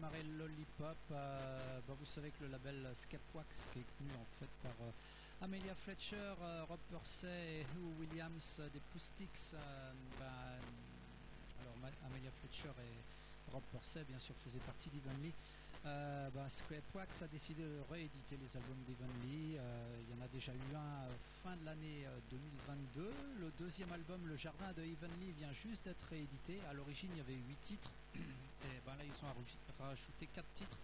démarrer Lollipop. Euh, bah, vous savez que le label Skepwax, qui est tenu en fait par euh, Amelia Fletcher, Rob Pursey et Hugh Williams des Poustics. Bah, alors Amelia Fletcher et Rob Pursey, bien sûr, faisaient partie d'Evenly. Euh, bah, a décidé de rééditer les albums d'Evenly. Euh, il y en a déjà eu un euh, fin de l'année 2022. Euh, le deuxième album, Le Jardin de Evenly, vient juste d'être réédité. À l'origine, il y avait 8 titres. Et ben là, ils ont rajouté 4 titres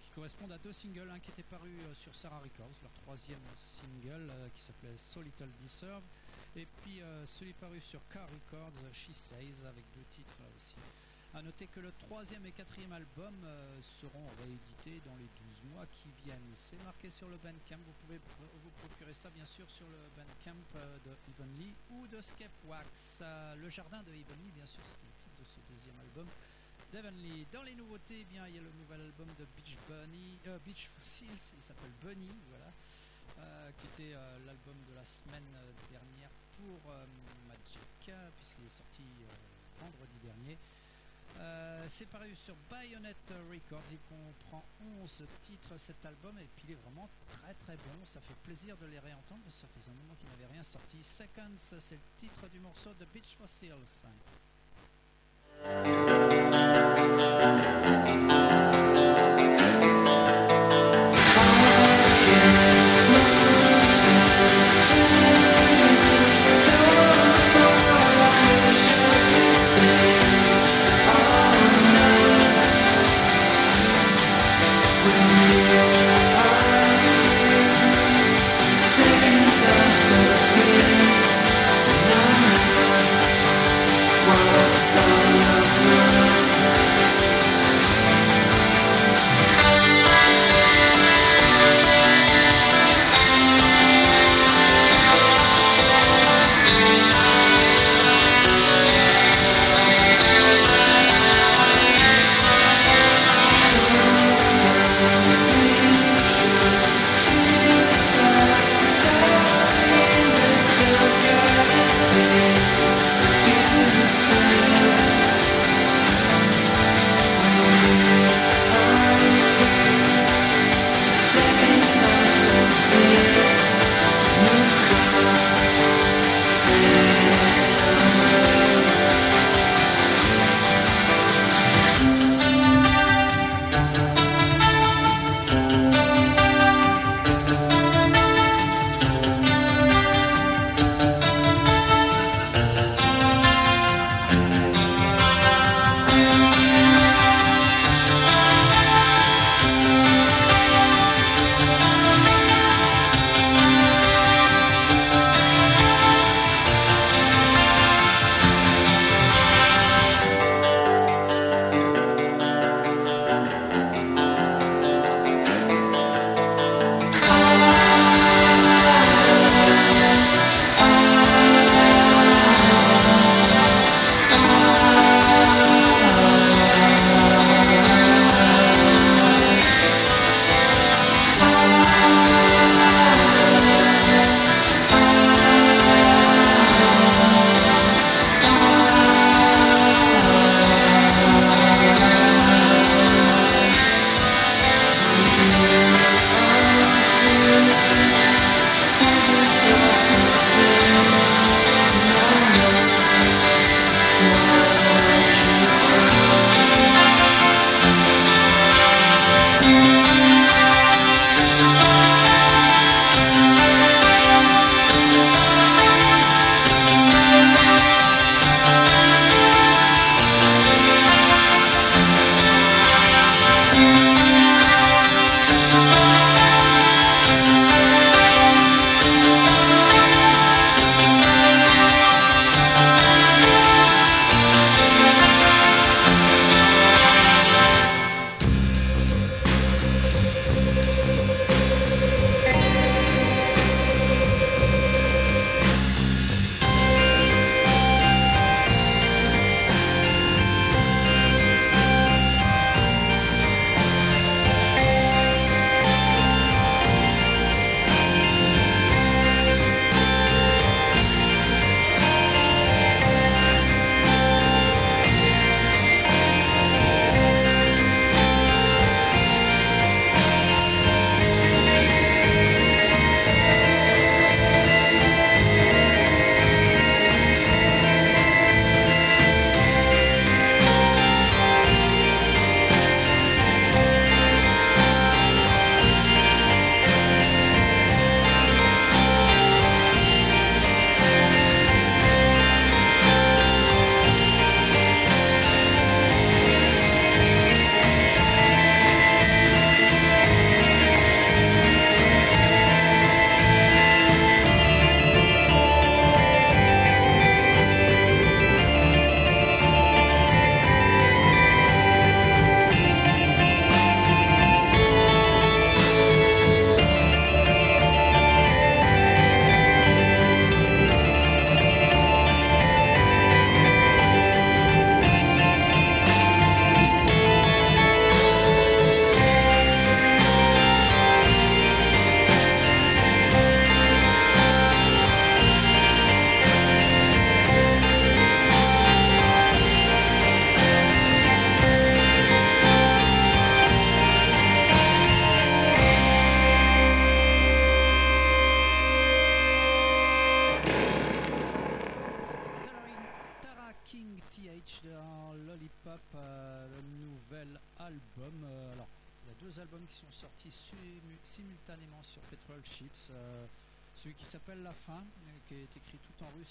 qui correspondent à deux singles. Un qui était paru sur Sarah Records, leur troisième single qui s'appelait So Little Deserve. Et puis celui paru sur Car Records, She Says, avec deux titres là aussi. A noter que le troisième et quatrième album euh, seront réédités dans les 12 mois qui viennent. C'est marqué sur le Bandcamp. Vous pouvez vous procurer ça bien sûr sur le Bandcamp euh, de Evenly ou de Scapewax. Euh, le jardin de Evenly, bien sûr, c'est le titre de ce deuxième album d'Evenly. Dans les nouveautés, eh bien, il y a le nouvel album de Beach Bunny, Beach Fossils, il s'appelle Bunny, voilà, qui était l'album de la semaine dernière pour Magic, puisqu'il est sorti vendredi dernier. Euh, c'est paru sur Bayonet Records. Il comprend 11 titres cet album et puis il est vraiment très très bon. Ça fait plaisir de les réentendre. Ça faisait un moment qu'il n'avait rien sorti. Seconds, c'est le titre du morceau de Beach Fossils. Música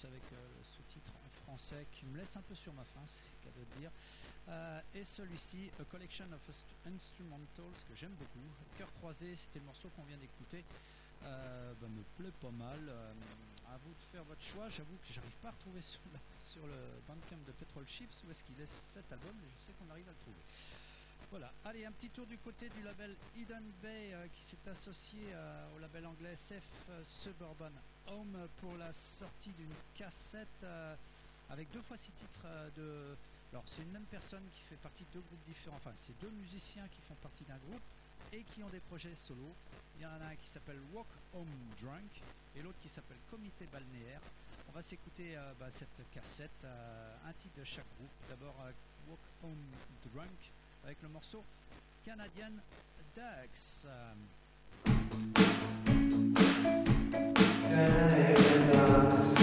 avec le sous-titre en français, qui me laisse un peu sur ma faim, c'est cadeau de dire. et celui-ci, A Collection of Instrumentals, que j'aime beaucoup. Cœur croisé, c'était le morceau qu'on vient d'écouter. Euh, bah, me plaît pas mal. Euh, à vous de faire votre choix. J'avoue que j'arrive pas à retrouver sur, le bandcamp de Petrol Chips où est-ce qu'il est cet album, mais je sais qu'on arrive à le trouver. Voilà, allez, un petit tour du côté du label Eden Bay euh, qui s'est associé au label anglais SF Suburban Home pour la sortie d'une cassette avec deux fois six titres de. Alors, c'est une même personne qui fait partie de deux groupes différents, enfin, c'est deux musiciens qui font partie d'un groupe et qui ont des projets solo. Il y en a un qui s'appelle Walk Home Drunk et l'autre qui s'appelle Comité Balnéaire. On va s'écouter euh, bah, cette cassette, euh, un titre de chaque groupe. D'abord euh, Walk Home Drunk avec le morceau Canadian Dax. Can't even dance.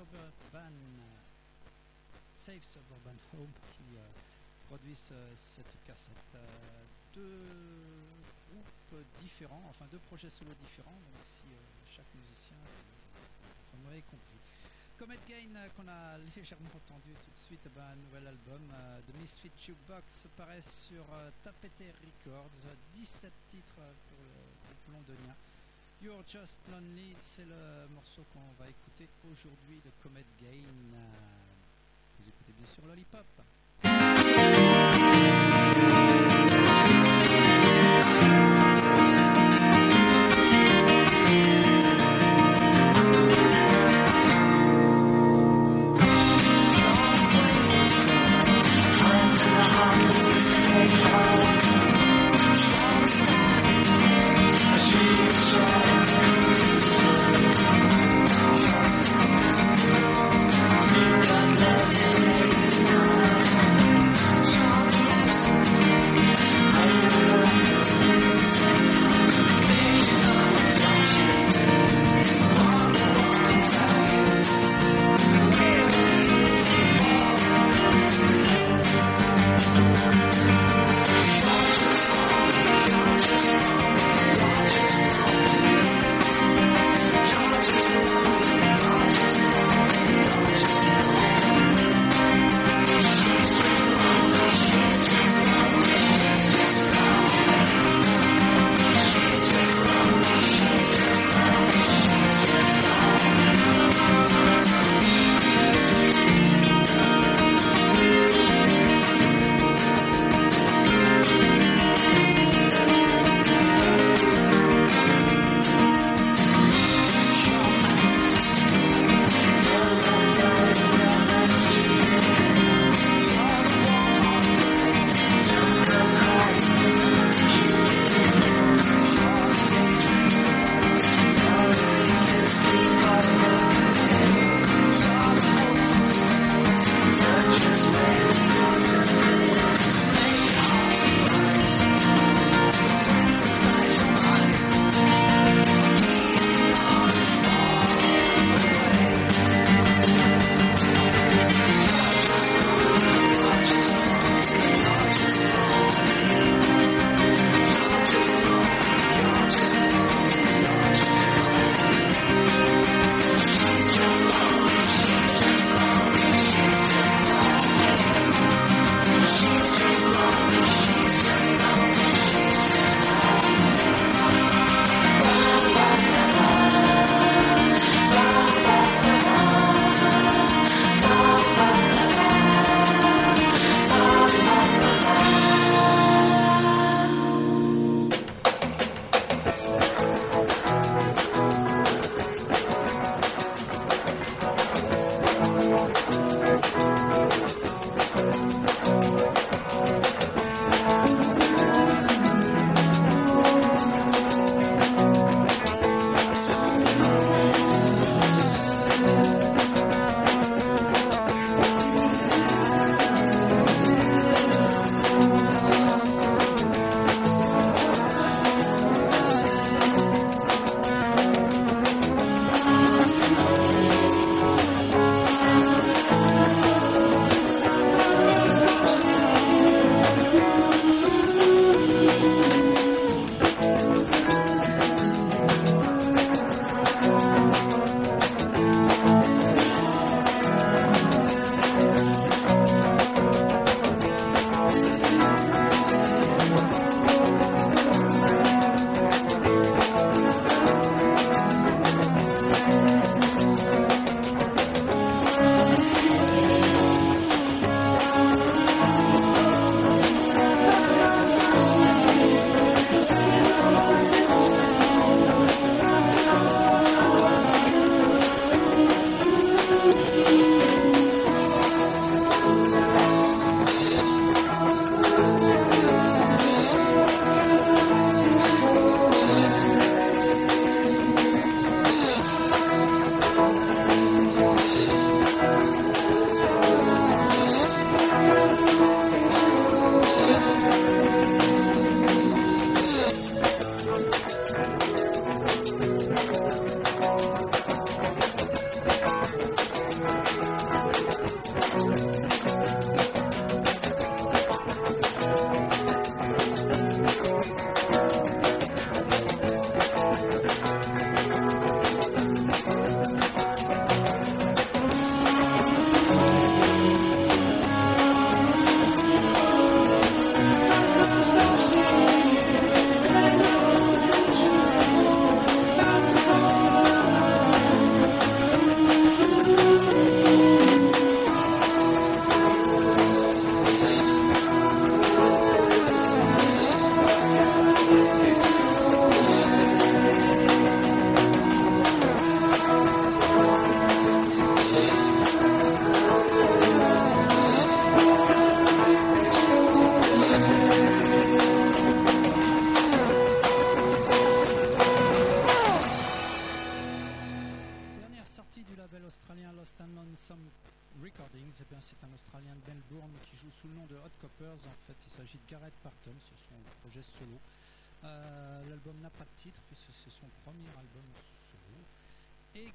Suburban, Save Suburban Home qui euh, produisent cette cassette. deux groupes différents, enfin deux projets solo différents, même si chaque musicien, vous m'avez compris. Comet Gain qu'on a légèrement entendu tout de suite, ben, un nouvel album euh, de Misfit Jukebox paraît sur euh, Tapete Records, 17 titres pour le groupe londonien. You're Just Lonely, c'est le morceau qu'on va écouter aujourd'hui de Comet Gain. Vous écoutez bien sûr Lollipop.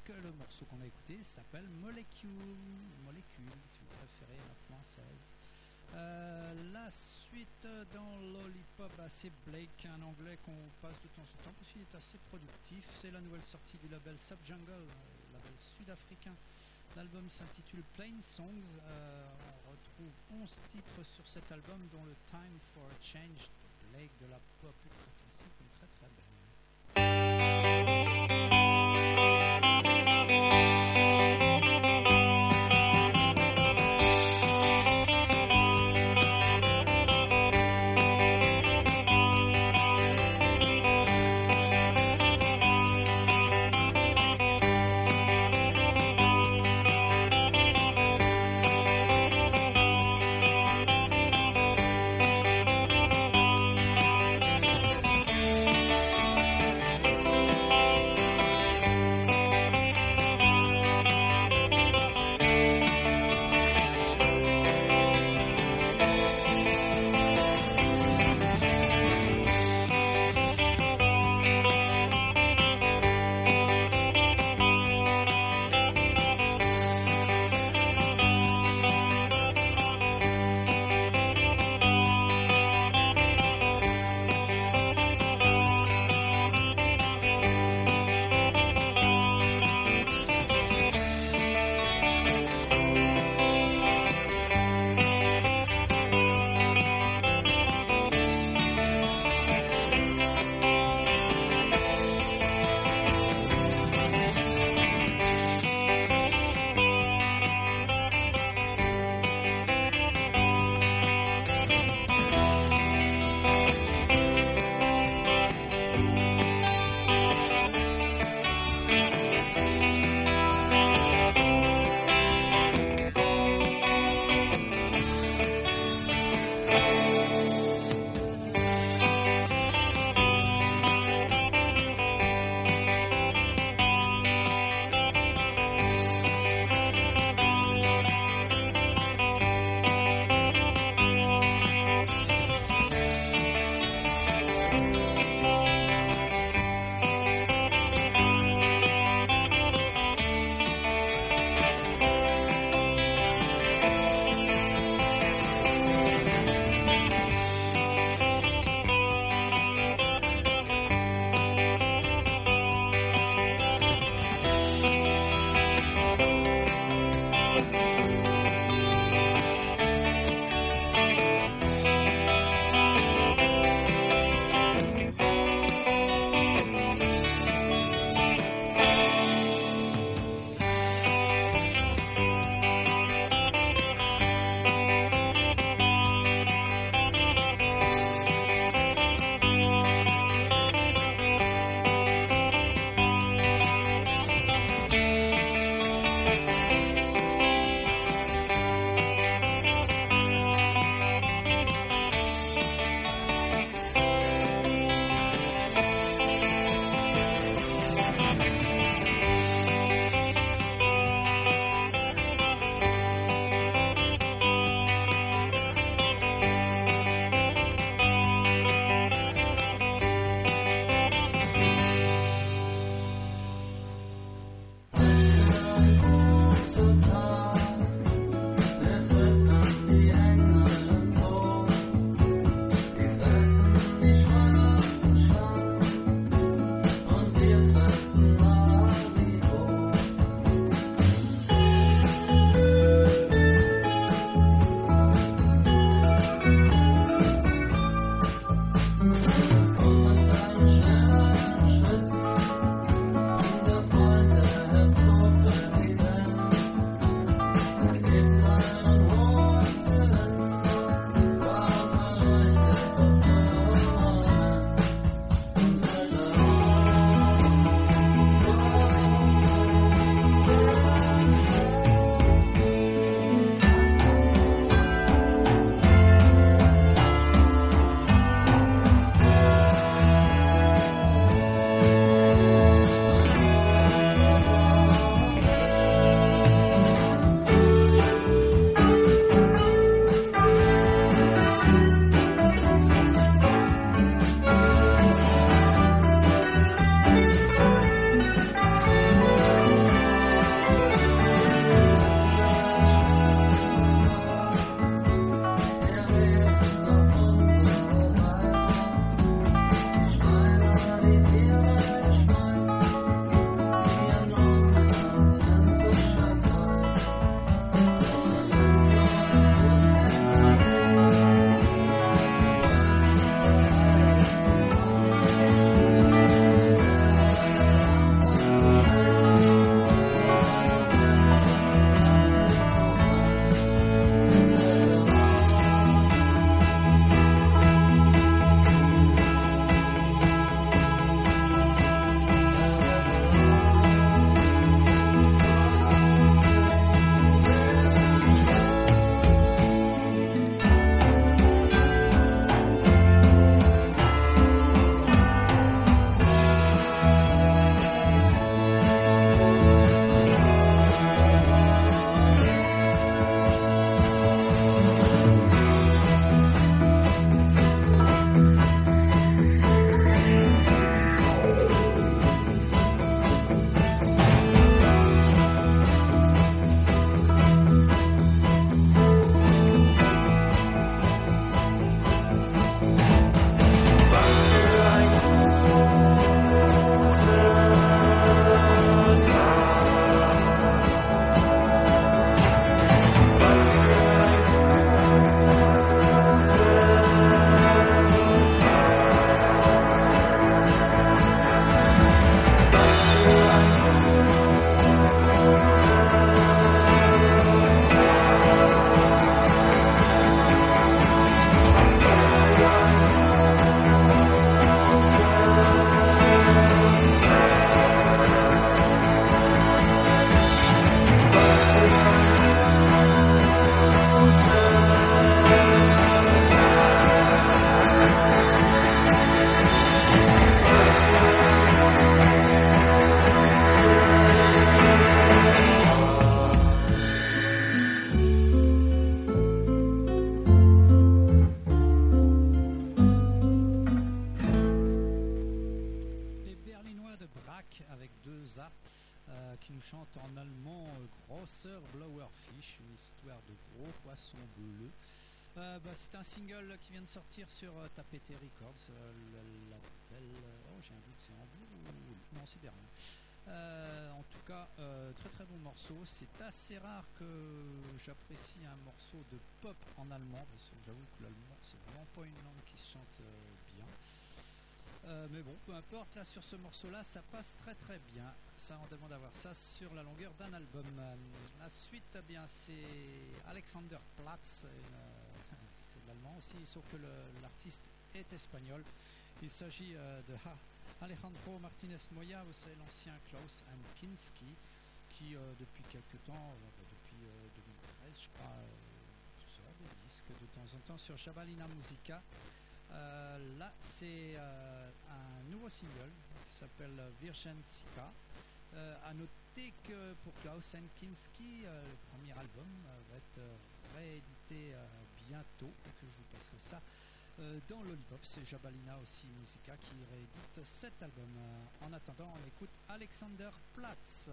Que le morceau qu'on a écouté s'appelle Molecule, Molecule si vous préférez la française. Euh, la suite dans Lollipop, bah, c'est Blake, un anglais qu'on passe de temps en temps parce qu'il est assez productif. C'est la nouvelle sortie du label Subjungle, euh, label sud-africain. L'album s'intitule Plain Songs. Euh, on retrouve 11 titres sur cet album, dont le Time for a Change de Blake de la pop ultra classique, très très belle. Nous chante en allemand Grosser Blauer Fish, une histoire de gros poissons bleus. Bah, c'est un single qui vient de sortir sur Tapete Records, label. Oh, j'ai un doute, c'est Hambourg ou. Non, c'est Berlin. Euh, en tout cas, euh, très très bon morceau. C'est assez rare que j'apprécie un morceau de pop en allemand, parce que j'avoue que l'allemand, c'est vraiment pas une langue qui se chante euh, bien. mais bon, peu importe, là sur ce morceau-là, ça passe très très bien. Ça en demande d'avoir ça sur la longueur d'un album. la suite, eh bien, c'est Alexander Platz, c'est de l'allemand aussi, sauf que l'artiste est espagnol. Il s'agit de Alejandro Martinez Moya, c'est l'ancien Klaus Kinski, qui euh, depuis quelques temps, euh, bah, depuis 2013 euh, je crois, sort des disques de temps en temps sur Jabalina Musica. là c'est un nouveau single s'appelle Virgin Sika. A noter que pour Klaus Kinski, le premier album va être réédité bientôt, que je vous passerai ça euh, dans Lollipop. C'est Jabalina aussi Musica qui réédite cet album. En attendant, on écoute Alexander Platz.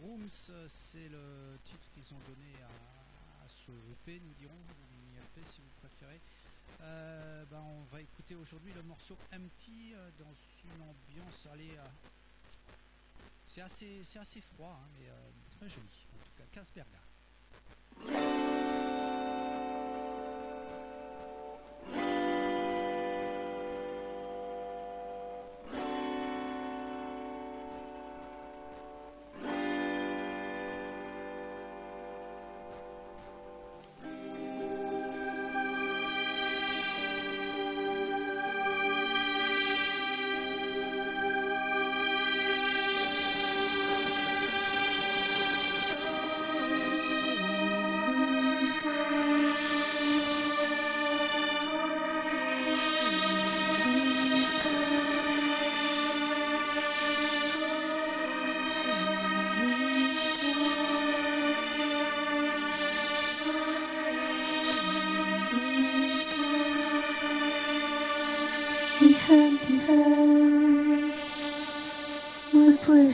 Rooms, c'est le titre qu'ils ont donné à, ce EP, nous dirons, ou EP si vous préférez. Euh, ben, on va écouter aujourd'hui le morceau Empty euh, dans une ambiance allez, euh, c'est assez, assez froid, hein, mais très joli. En tout cas, Casberga.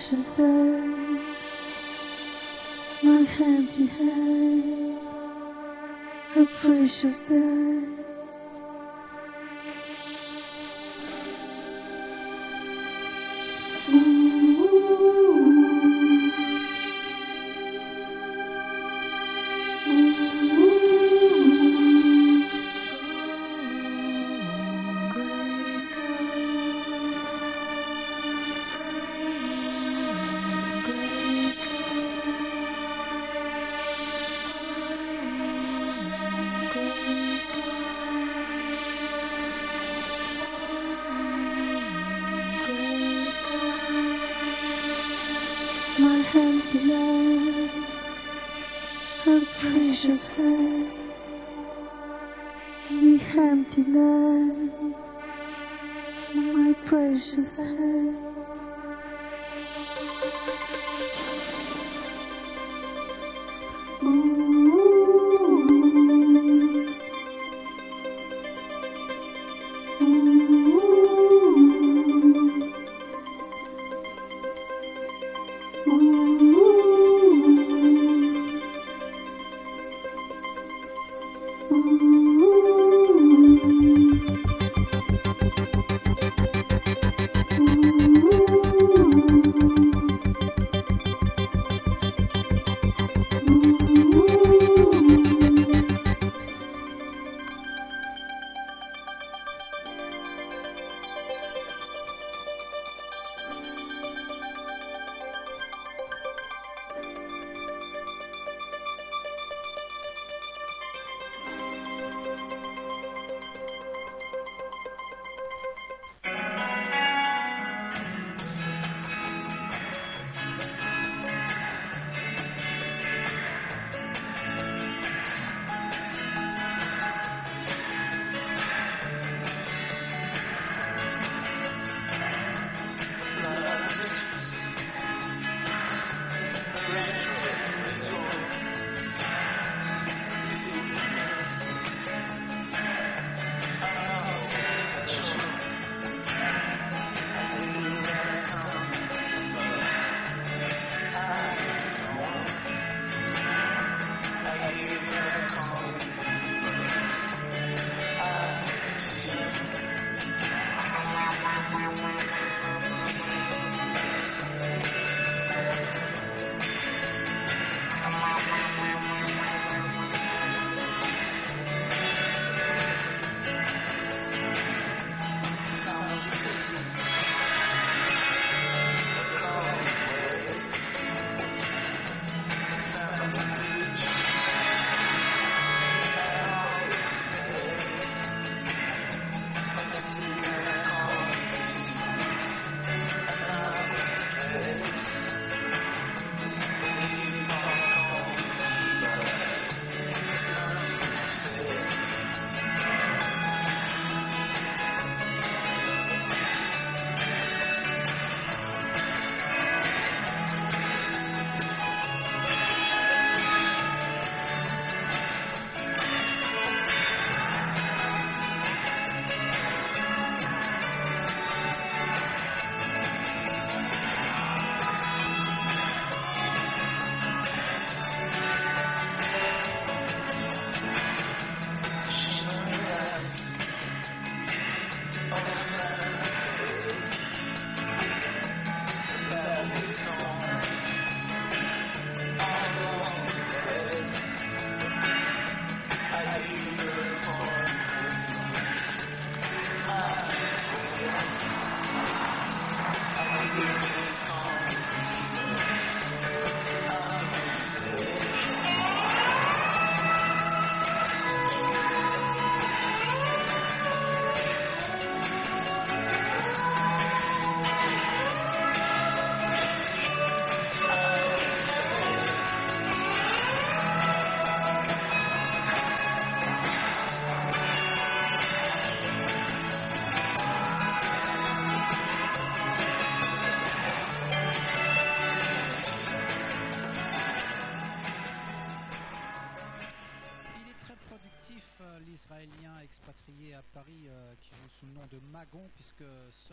Precious day, my empty head, a precious day. precious head, the empty land my precious head.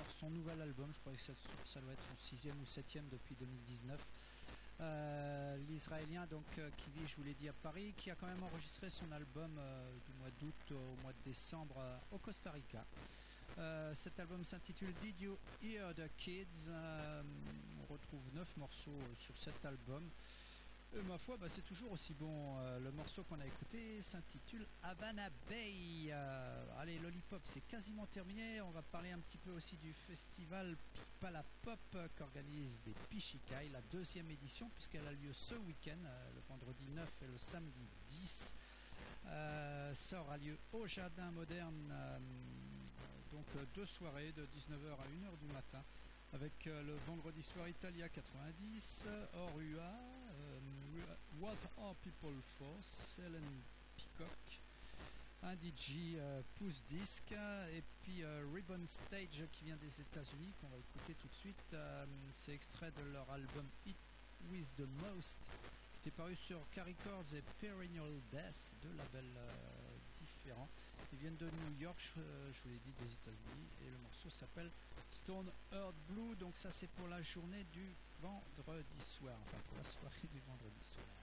Son nouvel album, je crois que ça, doit être son sixième ou septième depuis 2019. Euh, L'Israélien donc euh, qui vit, je vous l'ai dit, à Paris, qui a quand même enregistré son album euh, du mois d'août au mois de décembre au Costa Rica. Cet album s'intitule Did You Hear the Kids? On retrouve neuf morceaux sur cet album. Et ma foi, bah, c'est toujours aussi bon. Euh, le morceau qu'on a écouté s'intitule Havana Bay. Euh, allez, Lollipop, c'est quasiment terminé. On va parler un petit peu aussi du festival Pipala Pop euh, qu'organise des Pichikai, la deuxième édition, puisqu'elle a lieu ce week-end, euh, le vendredi 9 et le samedi 10. Euh, ça aura lieu au Jardin Moderne, euh, donc euh, deux soirées de 19h à 1h du matin avec euh, le vendredi soir Italia 90, euh, Orua, euh, What Are People For, Selen Peacock, un DJ euh, Pouce Disc, et puis euh, Ribbon Stage qui vient des États-Unis, qu'on va écouter tout de suite. Euh, C'est extrait de leur album It With The Most, qui est paru sur K-Records et Perennial Death, deux labels différents. Ils viennent de New York, je, je vous l'ai dit, des États-Unis, et le morceau s'appelle Stone Earth Blue. Donc ça c'est pour la journée du vendredi soir, enfin pour la soirée du vendredi soir.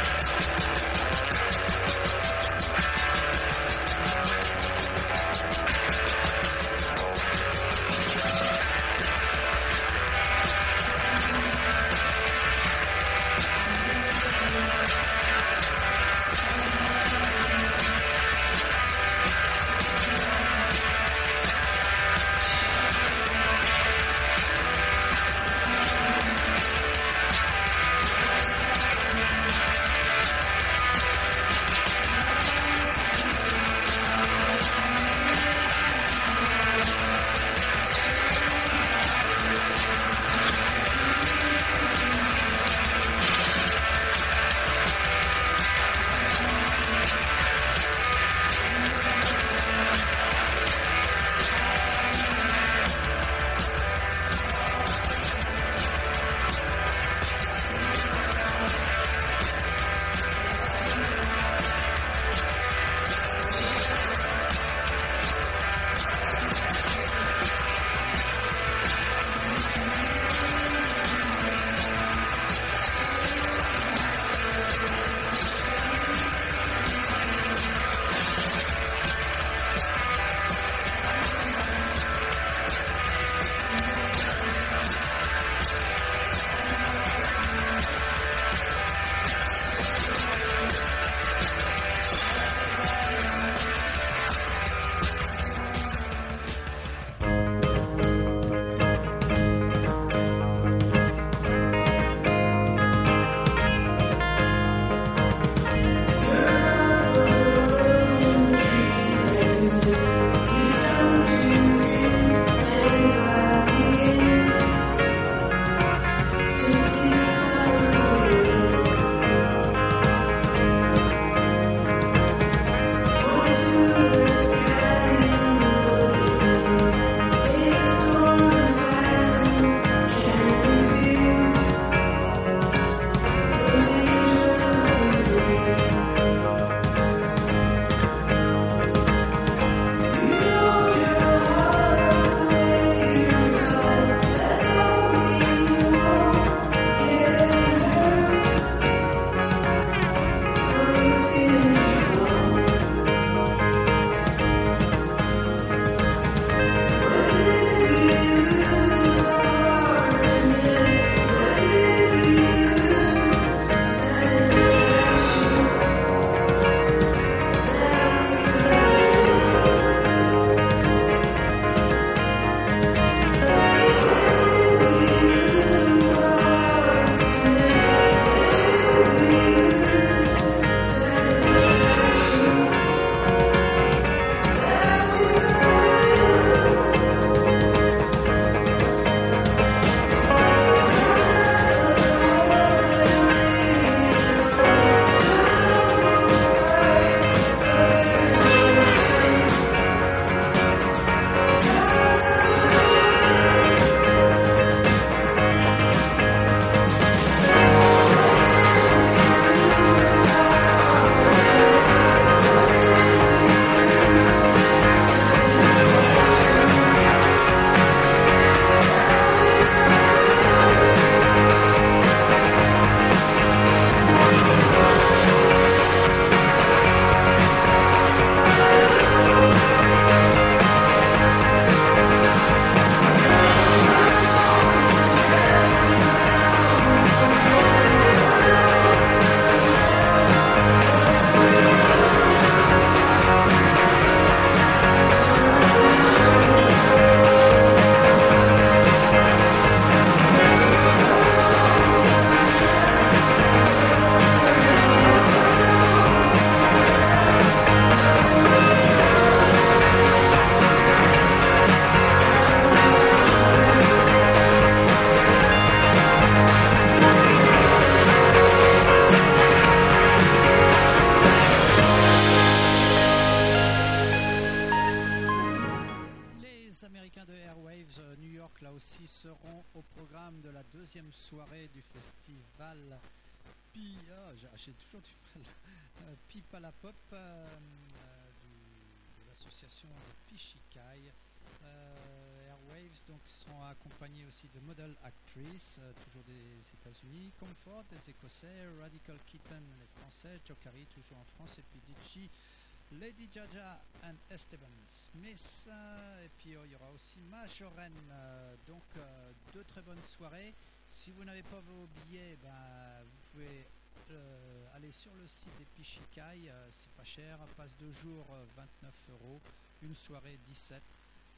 Euh, donc euh, deux très bonnes soirées. Si vous n'avez pas vos billets, ben, vous pouvez euh, aller sur le site des Pichikai. euh, c'est pas cher. Passe deux jours, euh, 29 euros. Une soirée, 17.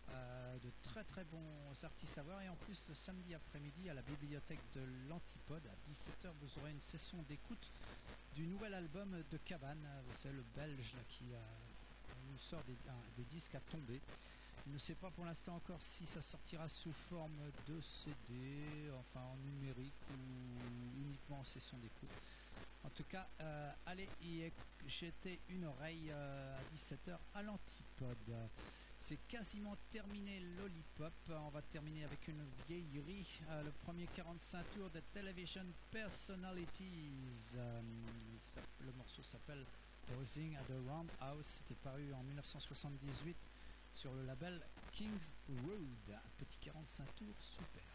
Euh, de très très bons artistes à voir et en plus le samedi après-midi à la bibliothèque de l'Antipode à 17h vous aurez une session d'écoute du nouvel album de Cabane, c'est le belge qui nous sort des disques à tomber. Il ne sait pas pour l'instant encore si ça sortira sous forme de CD, enfin en numérique ou uniquement en session d'écoute. En tout cas, euh, allez y jeter une oreille euh, à 17h à l'Antipode. C'est quasiment terminé Lollipop. On va terminer avec une vieillerie. Euh, le premier 45 tours de Television Personalities. Euh, le morceau s'appelle Posing at the Roundhouse. C'était paru en 1978 sur le label Kings Road. Un petit 45 tours, super.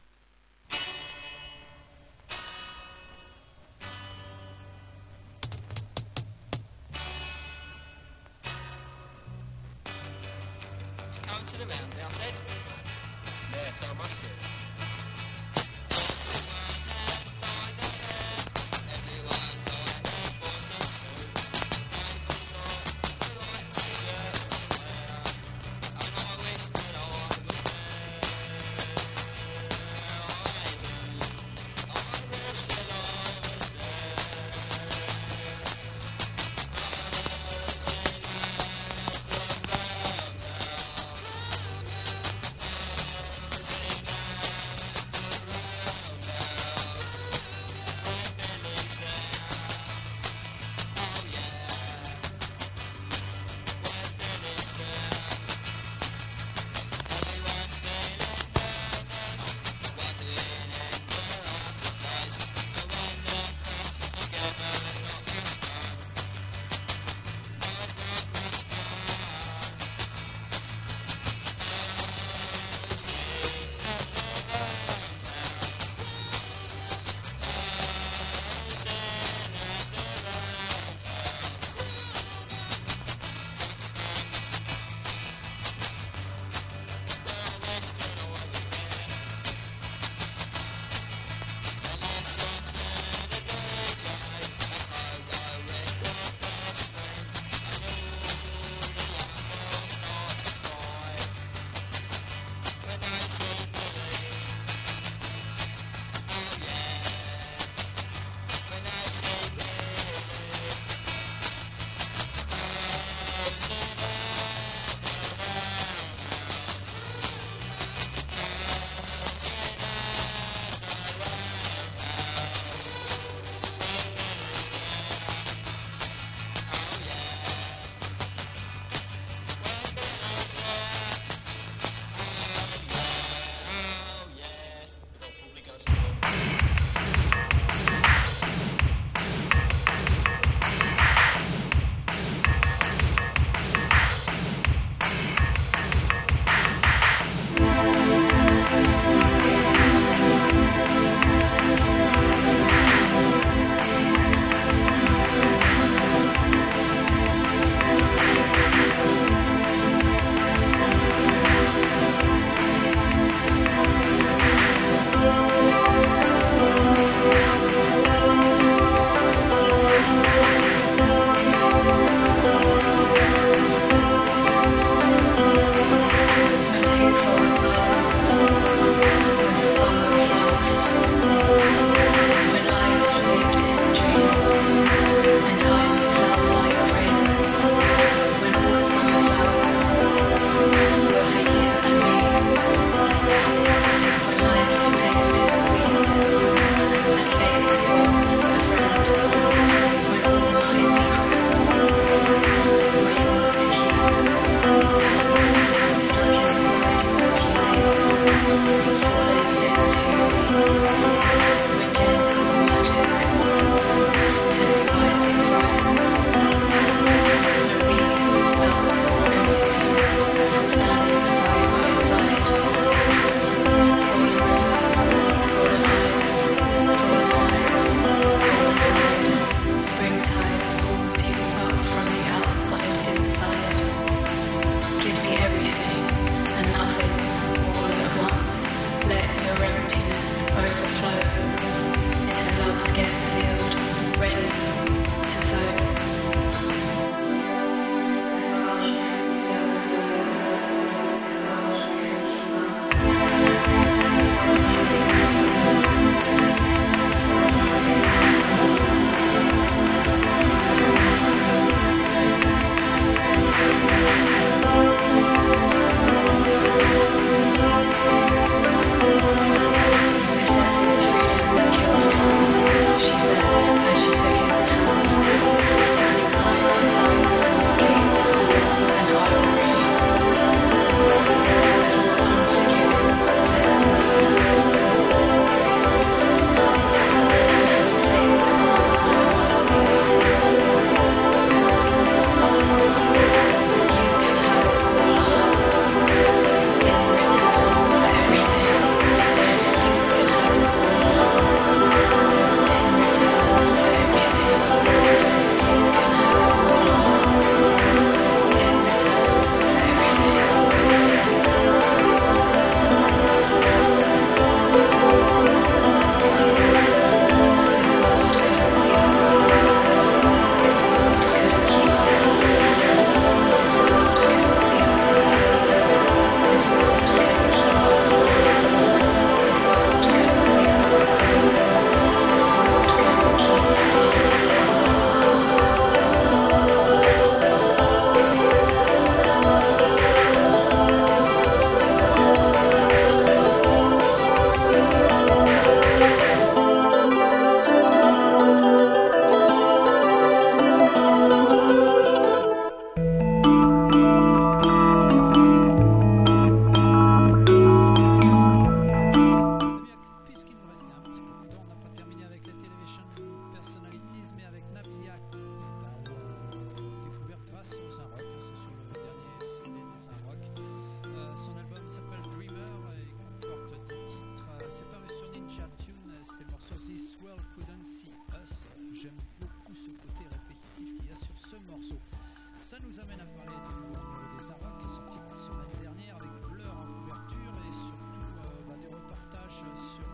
show.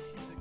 Cécile de